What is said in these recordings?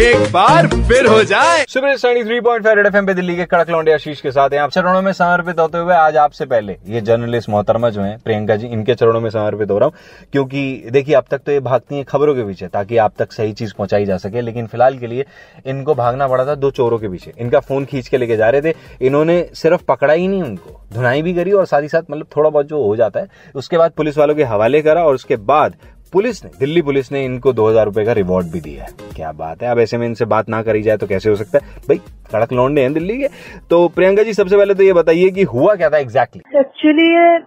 एक बार फिर हो जाए। Super seventy three point five F पे दिल्ली के कड़क लौंडे आशीष के साथ हैं आप। चरणों में समर्पित होते हुए आज आपसे पहले ये जर्नलिस्ट मोहतरमा जो हैं, प्रियंका जी, इनके चरणों में समर्पित हो रहा हूँ। क्योंकि देखिए, अब तक तो ये भागती हैं खबरों के पीछे, ताकि आप तक सही चीज़ पहुंचाई जा सके। लेकिन फ़िलहाल के लिए इनको भागना पड़ा था दो चोरों के पीछे। इनका फ़ोन खींच के लेके जा रहे थे। इन्होंने सिर्फ़ पकड़ा ही नहीं उनको, धुनाई भी करी और साथ ही साथ मतलब थोड़ा बहुत जो हो जाता है, उसके बाद पुलिस वालों के हवाले करा और उसके बाद पुलिस ने, दिल्ली पुलिस ने इनको दो हज़ार रुपए का रिवॉर्ड भी दिया है। क्या बात है? अब ऐसे में इनसे बात ना करी जाए तो कैसे हो सकता है? भाई, कड़क लौंडे हैं दिल्ली के। तो प्रियंका जी, सबसे पहले तो ये बताइए कि हुआ क्या था एग्जैक्टली एक्चुअली ये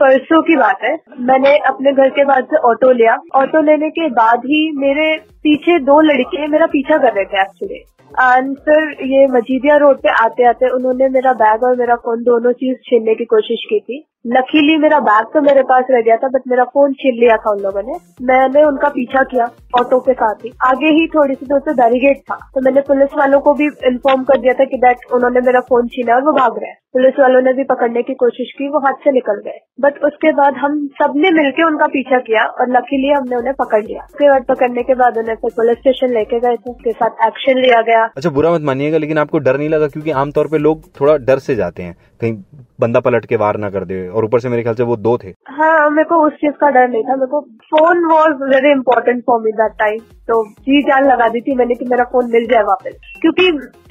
परसों की बात है। मैंने अपने घर के बाद से ऑटो लिया। ऑटो लेने के बाद ही मेरे पीछे दो लड़के, मेरा पीछा कर रहे थे एक्चुअली एंड ये मजीदिया रोड पे आते आते उन्होंने मेरा बैग और मेरा फ़ोन दोनों चीज़ छीनने की कोशिश की थी। लकीली मेरा बैग तो मेरे पास रह गया था बट मेरा फ़ोन छीन लिया था उन लोगों ने। मैंने उनका पीछा किया ऑटो के साथ ही। आगे ही थोड़ी सी दूर से बैरिगेड था। तो मैंने पुलिस वालों को भी इन्फॉर्म कर दिया था कि दैट उन्होंने मेरा फ़ोन छीना और वो भाग रहे हैं। पुलिस वालों ने भी पकड़ने की कोशिश की वो हाथ से निकल गए। बट उसके बाद हम सबने मिलके उनका पीछा किया और लकीली हमने उन्हें पकड़ लिया। उसके बाद पकड़ने के बाद उन्हें फिर पुलिस स्टेशन लेके गए थे। उसके साथ एक्शन लिया गया। अच्छा बुरा मत मानिएगा लेकिन आपको डर नहीं लगा? क्योंकि आमतौर पे लोग थोड़ा डर से जाते हैं। कहीं बंदा पलट के वार ना कर दे और ऊपर से मेरे ख्याल से वो दो थे। हाँ मेरे को उस चीज़ का डर नहीं था। मेरे को phone was very important for me that time तो जी जान लगा दी थी मैंने कि मेरा फ़ोन मिल जाए वापस। क्योंकि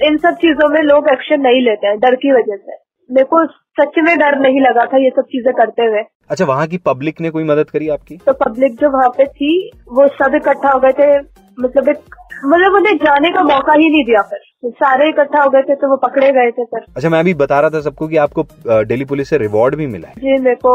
इन सब चीज़ों में लोग एक्शन नहीं लेते हैं डर की वजह से। मेरे को सच में डर नहीं लगा था ये सब चीज़ें करते हुए। अच्छा वहाँ की पब्लिक ने कोई मदद करी आपकी? तो पब्लिक जो वहाँ पे थी वो सब इकट्ठा हो गए थे। मतलब एक मतलब उन्हें जाने का मौका ही नहीं दिया फिर। सारे इकट्ठा हो गए थे तो वो पकड़े गए थे सर। अच्छा मैं अभी बता रहा था सबको कि आपको दिल्ली पुलिस से रिवॉर्ड भी मिला है। जी मेरे को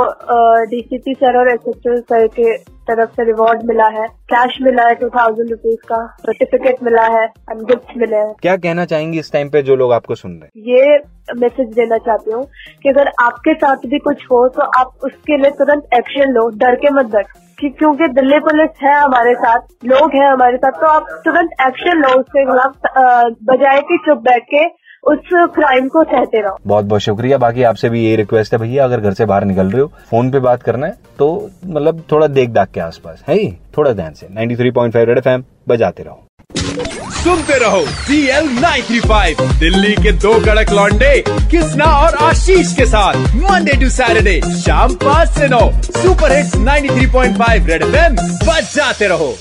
डीसीपी सर और एसएसएल सर के तरफ़ से रिवॉर्ड मिला है। कैश मिला है टू थाउज़ेंड रुपीज़ का सर्टिफिकेट मिला है एंड गिफ्ट मिले हैं। क्या कहना चाहेंगी इस टाइम पे जो लोग आपको सुन रहे हैं? ये मैसेज देना चाहती हूँ कि अगर आपके साथ भी कुछ हो तो आप उसके लिए तुरंत एक्शन लो डर के मत डर कि क्योंकि दिल्ली पुलिस है हमारे साथ, लोग हैं हमारे साथ तो आप तुरंत एक्शन लो उसके खिलाफ बजाय कि चुप बैठ के उस क्राइम को सहते रहो। बहुत बहुत शुक्रिया। बाकी आपसे भी यही रिक्वेस्ट है भैया, अगर घर से बाहर निकल रहे हो फ़ोन पे बात करना है तो मतलब थोड़ा देख दाख के आसपास, है थोड़ा ध्यान से। 93.5 रेड फाइव बजाते रहो। सुनते रहो सी एल दिल्ली के दो कड़क लॉन्डे कृष्णा और आशीष के साथ मंडे टू सैटरडे शाम पाँच से नौ सुपर हिट्स 93.5 रेड एफएम बजाते रहो।